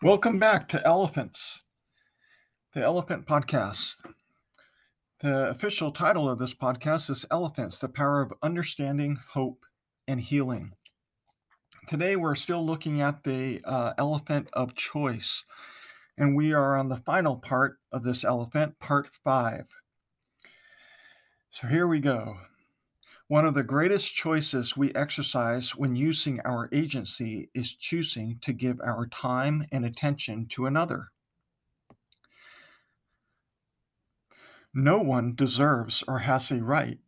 Welcome back to Elephants, the Elephant Podcast. The official title of this podcast is Elephants, the Power of Understanding, Hope, and Healing. Today, we're still looking at the uh, elephant of choice, and we are on the final part of this elephant, part five. So here we go. One of the greatest choices we exercise when using our agency is choosing to give our time and attention to another. No one deserves or has a right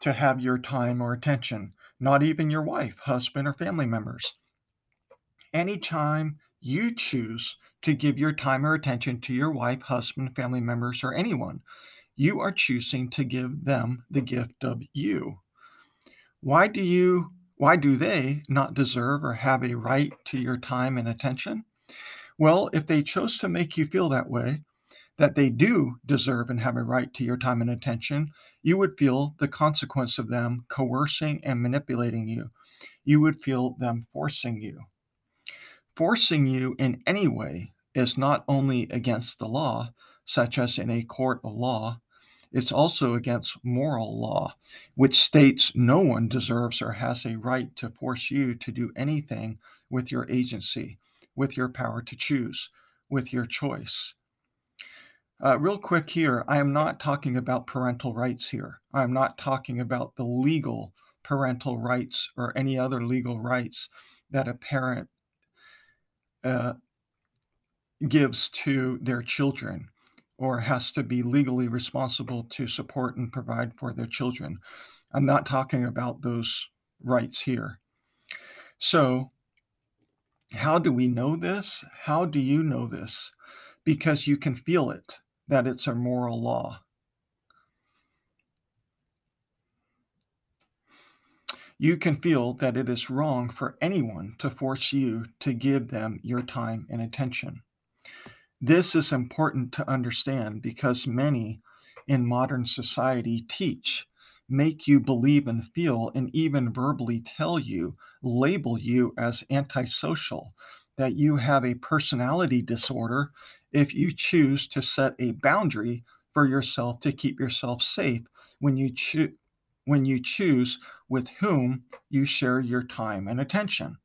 to have your time or attention, not even your wife, husband, or family members. Anytime you choose to give your time or attention to your wife, husband, family members, or anyone, you are choosing to give them the gift of you. Why do you why do they not deserve or have a right to your time and attention? Well, if they chose to make you feel that way, that they do deserve and have a right to your time and attention, you would feel the consequence of them coercing and manipulating you. You would feel them forcing you. Forcing you in any way is not only against the law, such as in a court of law, it's also against moral law, which states no one deserves or has a right to force you to do anything with your agency, with your power to choose, with your choice. Uh, real quick here, I am not talking about parental rights here. I am not talking about the legal parental rights or any other legal rights that a parent uh, gives to their children or has to be legally responsible to support and provide for their children. I'm not talking about those rights here. So, how do we know this? How do you know this? Because you can feel it, that it's a moral law. You can feel that it is wrong for anyone to force you to give them your time and attention. This is important to understand because many in modern society teach, make you believe and feel, and even verbally tell you, label you as antisocial, that you have a personality disorder if you choose to set a boundary for yourself to keep yourself safe when you choose when you choose with whom you share your time and attention.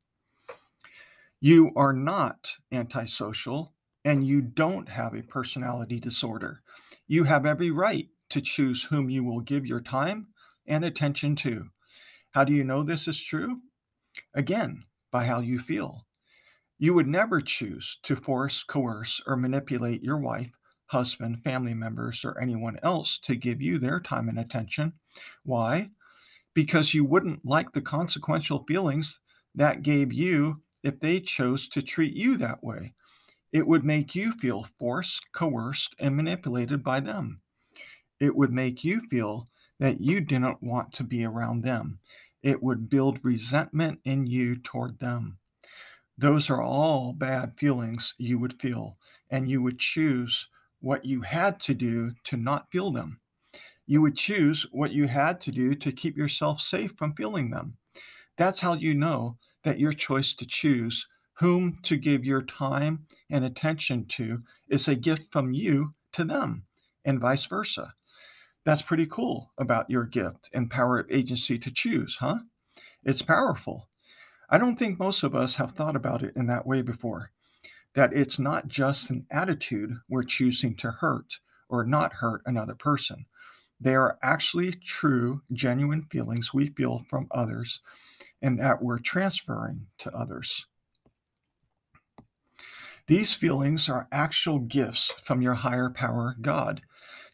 You are not antisocial and you don't have a personality disorder. You have every right to choose whom you will give your time and attention to. How do you know this is true? Again, by how you feel. You would never choose to force, coerce, or manipulate your wife, husband, family members, or anyone else to give you their time and attention. Why? Because you wouldn't like the consequential feelings that gave you if they chose to treat you that way. It would make you feel forced, coerced, and manipulated by them. It would make you feel that you didn't want to be around them. It would build resentment in you toward them. Those are all bad feelings you would feel, and you would choose what you had to do to not feel them. You would choose what you had to do to keep yourself safe from feeling them. That's how you know that your choice to choose whom to give your time and attention to is a gift from you to them, and vice versa. That's pretty cool about your gift and power of agency to choose, huh? It's powerful. I don't think most of us have thought about it in that way before. That it's not just an attitude we're choosing to hurt or not hurt another person. They are actually true, genuine feelings we feel from others and that we're transferring to others. These feelings are actual gifts from your higher power, God.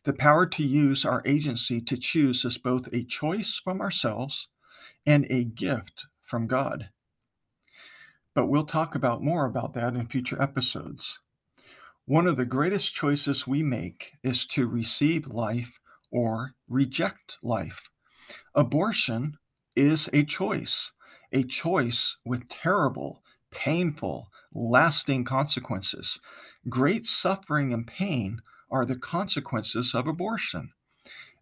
The power to use our agency to choose is both a choice from ourselves and a gift from God. But we'll talk about more about that in future episodes. One of the greatest choices we make is to receive life or reject life. Abortion is a choice, a choice with terrible, painful, lasting consequences. Great suffering and pain are the consequences of abortion.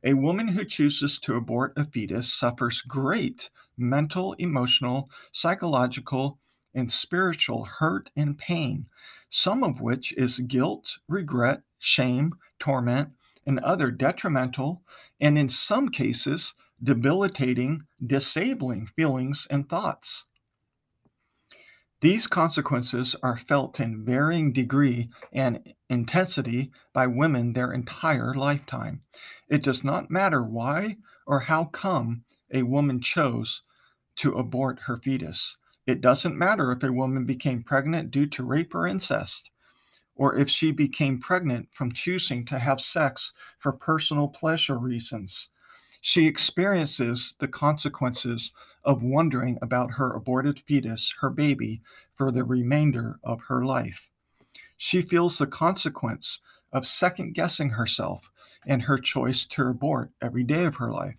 A woman who chooses to abort a fetus suffers great mental, emotional, psychological, and spiritual hurt and pain, some of which is guilt, regret, shame, torment, and other detrimental, and in some cases, debilitating, disabling feelings and thoughts. These consequences are felt in varying degree and intensity by women their entire lifetime. It does not matter why or how come a woman chose to abort her fetus. It doesn't matter if a woman became pregnant due to rape or incest, or if she became pregnant from choosing to have sex for personal pleasure reasons. She experiences the consequences of wondering about her aborted fetus, her baby, for the remainder of her life. She feels the consequence of second guessing herself and her choice to abort every day of her life.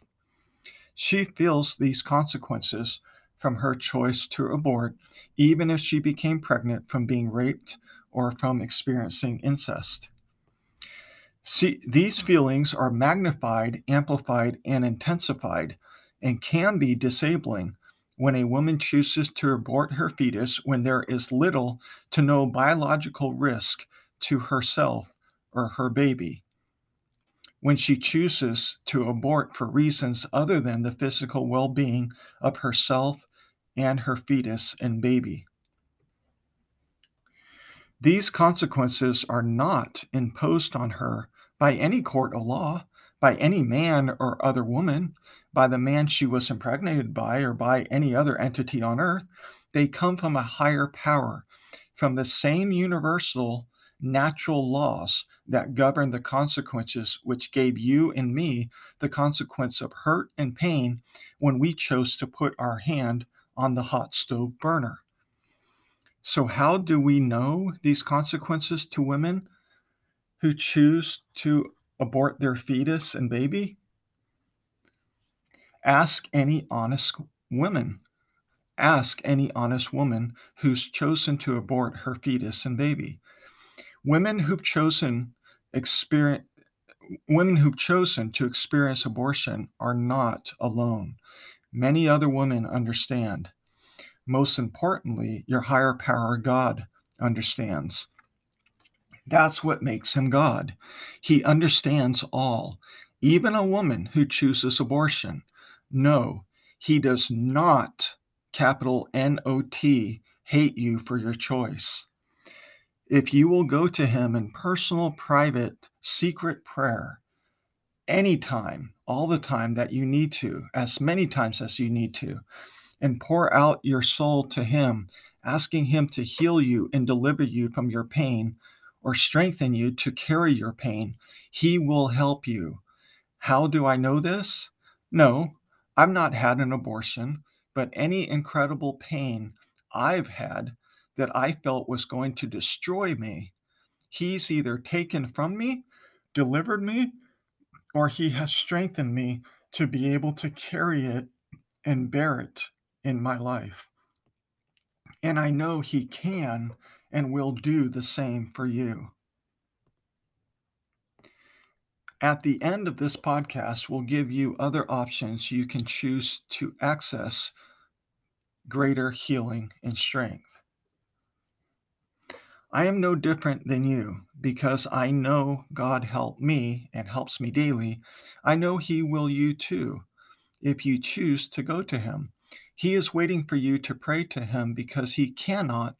She feels these consequences from her choice to abort, even if she became pregnant from being raped or from experiencing incest. See, these feelings are magnified, amplified, and intensified and can be disabling when a woman chooses to abort her fetus when there is little to no biological risk to herself or her baby. When she chooses to abort for reasons other than the physical well being of herself and her fetus and baby. These consequences are not imposed on her by any court of law, by any man or other woman, by the man she was impregnated by, or by any other entity on earth. They come from a higher power, from the same universal natural laws that govern the consequences which gave you and me the consequence of hurt and pain when we chose to put our hand on the hot stove burner. So, how do we know these consequences to women who choose to abort their fetus and baby? Ask any honest woman. Ask any honest woman who's chosen to abort her fetus and baby. Women who've chosen experience women who've chosen to experience abortion are not alone. Many other women understand. Most importantly, your higher power, God, understands. That's what makes him God. He understands all, even a woman who chooses abortion. No, he does not, capital N O T, hate you for your choice. If you will go to him in personal, private, secret prayer, anytime, all the time that you need to, as many times as you need to, and pour out your soul to him, asking him to heal you and deliver you from your pain, or strengthen you to carry your pain. He will help you. How do I know this? No, I've not had an abortion, but any incredible pain I've had that I felt was going to destroy me, He's either taken from me, delivered me, or He has strengthened me to be able to carry it and bear it in my life. And I know He can and will do the same for you. At the end of this podcast, we'll give you other options you can choose to access greater healing and strength. I am no different than you because I know God helped me and helps me daily. I know He will you too if you choose to go to Him. He is waiting for you to pray to Him because He cannot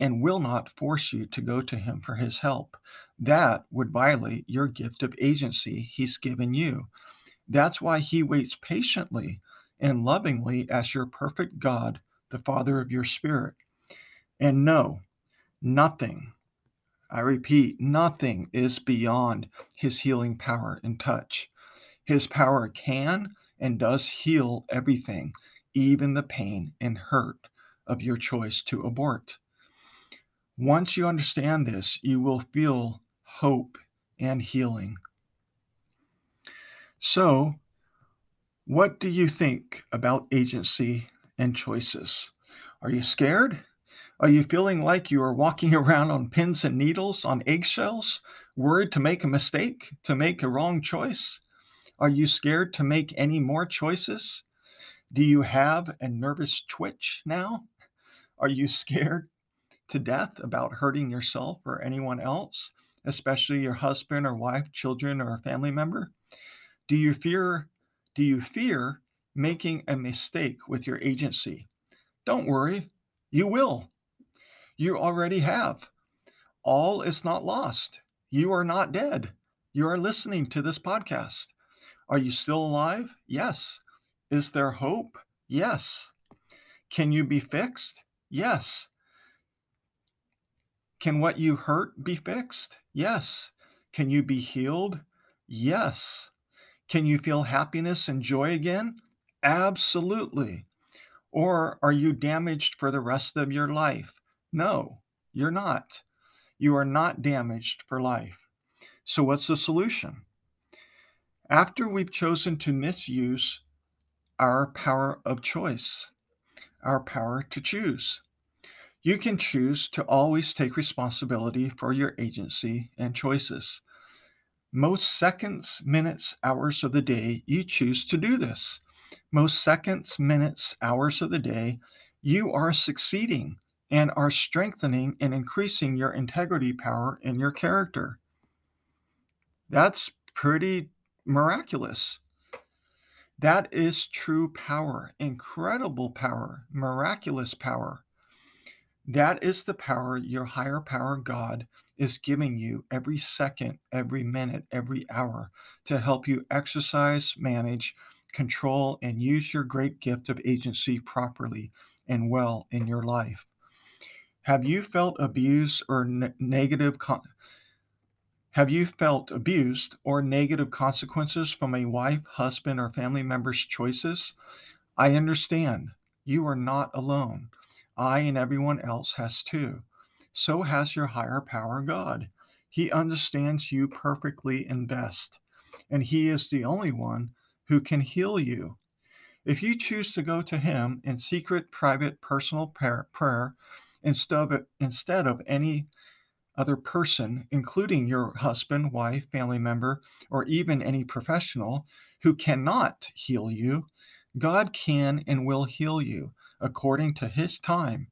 and will not force you to go to him for his help. That would violate your gift of agency he's given you. That's why he waits patiently and lovingly as your perfect God, the Father of your spirit. And no, nothing, I repeat, nothing is beyond his healing power and touch. His power can and does heal everything, even the pain and hurt of your choice to abort. Once you understand this, you will feel hope and healing. So, what do you think about agency and choices? Are you scared? Are you feeling like you are walking around on pins and needles, on eggshells, worried to make a mistake, to make a wrong choice? Are you scared to make any more choices? Do you have a nervous twitch now? Are you scared to death about hurting yourself or anyone else, especially your husband or wife, children, or a family member? Do you fear do you fear making a mistake with your agency? Don't worry, you will. You already have. All is not lost. You are not dead. You are listening to this podcast. Are you still alive? Yes. Is there hope? Yes. Can you be fixed? Yes. Can what you hurt be fixed? Yes. Can you be healed? Yes. Can you feel happiness and joy again? Absolutely. Or are you damaged for the rest of your life? No, you're not. You are not damaged for life. So, what's the solution? After we've chosen to misuse our power of choice, our power to choose, you can choose to always take responsibility for your agency and choices. Most seconds, minutes, hours of the day, you choose to do this. Most seconds, minutes, hours of the day, you are succeeding and are strengthening and increasing your integrity power and your character. That's pretty miraculous. That is true power, incredible power, miraculous power. That is the power your higher power, God, is giving you every second, every minute, every hour to help you exercise, manage, control, and use your great gift of agency properly and well in your life. Have you felt abuse or ne- negative con- have you felt abused or negative consequences from a wife, husband, or family member's choices? I understand. You are not alone. I and everyone else has too. So has your higher power, God. He understands you perfectly and best, and He is the only one who can heal you. If you choose to go to Him in secret, private, personal prayer, instead of any other person, including your husband, wife, family member, or even any professional who cannot heal you, God can and will heal you according to his time.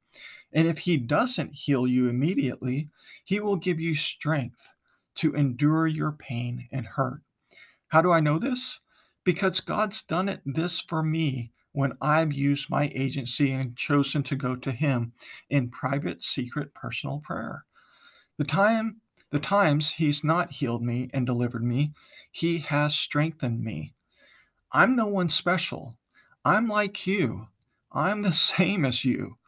And if he doesn't heal you immediately, he will give you strength to endure your pain and hurt. How do I know this? Because God's done it this for me when I've used my agency and chosen to go to him in private, secret, personal prayer. The time the times he's not healed me and delivered me, he has strengthened me. I'm no one special. I'm like you. I'm the same as you.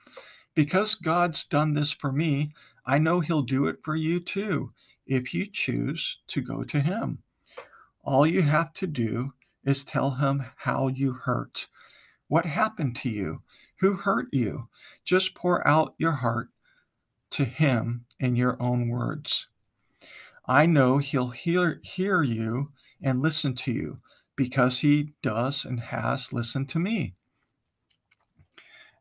Because God's done this for me, I know He'll do it for you too if you choose to go to Him. All you have to do is tell Him how you hurt what happened to you? Who hurt you? Just pour out your heart to Him in your own words. I know He'll hear, hear you and listen to you because He does and has listened to me.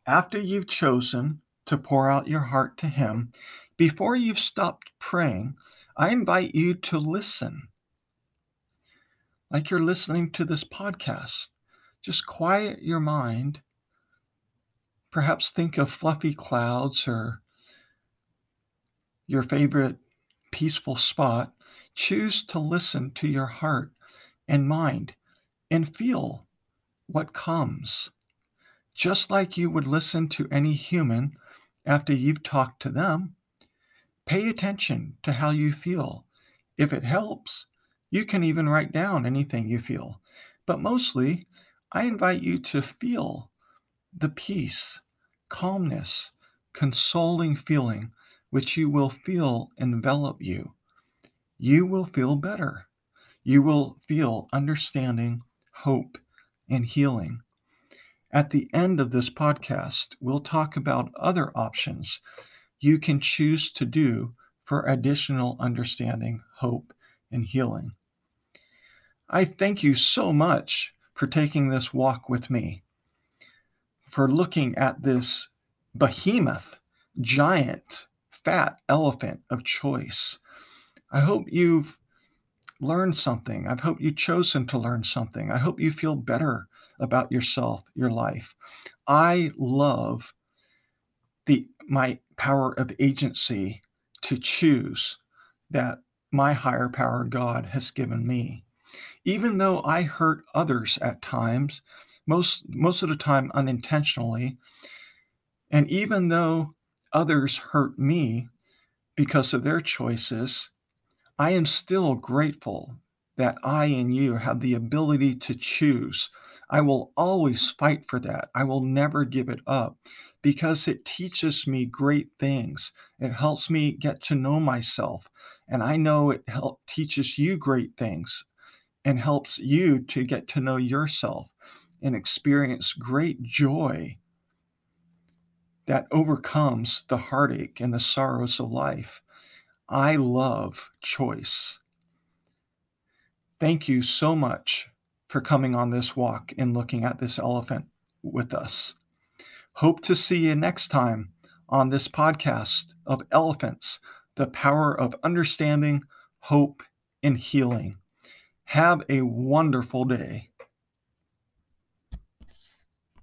After you've chosen to pour out your heart to Him, before you've stopped praying, I invite you to listen. Like you're listening to this podcast. Just quiet your mind. Perhaps think of fluffy clouds or your favorite peaceful spot. Choose to listen to your heart and mind and feel what comes. Just like you would listen to any human after you've talked to them, pay attention to how you feel. If it helps, you can even write down anything you feel. But mostly, I invite you to feel the peace, calmness, consoling feeling which you will feel envelop you. You will feel better. You will feel understanding, hope, and healing. At the end of this podcast, we'll talk about other options you can choose to do for additional understanding, hope, and healing. I thank you so much for taking this walk with me, for looking at this behemoth, giant, fat elephant of choice. I hope you've learned something. I hope you've chosen to learn something. I hope you feel better about yourself, your life. I love the my power of agency to choose that my higher power God has given me. Even though I hurt others at times, most most of the time unintentionally, and even though others hurt me because of their choices, I am still grateful that I and you have the ability to choose. I will always fight for that. I will never give it up because it teaches me great things. It helps me get to know myself. And I know it help, teaches you great things and helps you to get to know yourself and experience great joy that overcomes the heartache and the sorrows of life. I love choice. Thank you so much for coming on this walk and looking at this elephant with us. Hope to see you next time on this podcast of Elephants, the power of understanding, hope, and healing. Have a wonderful day.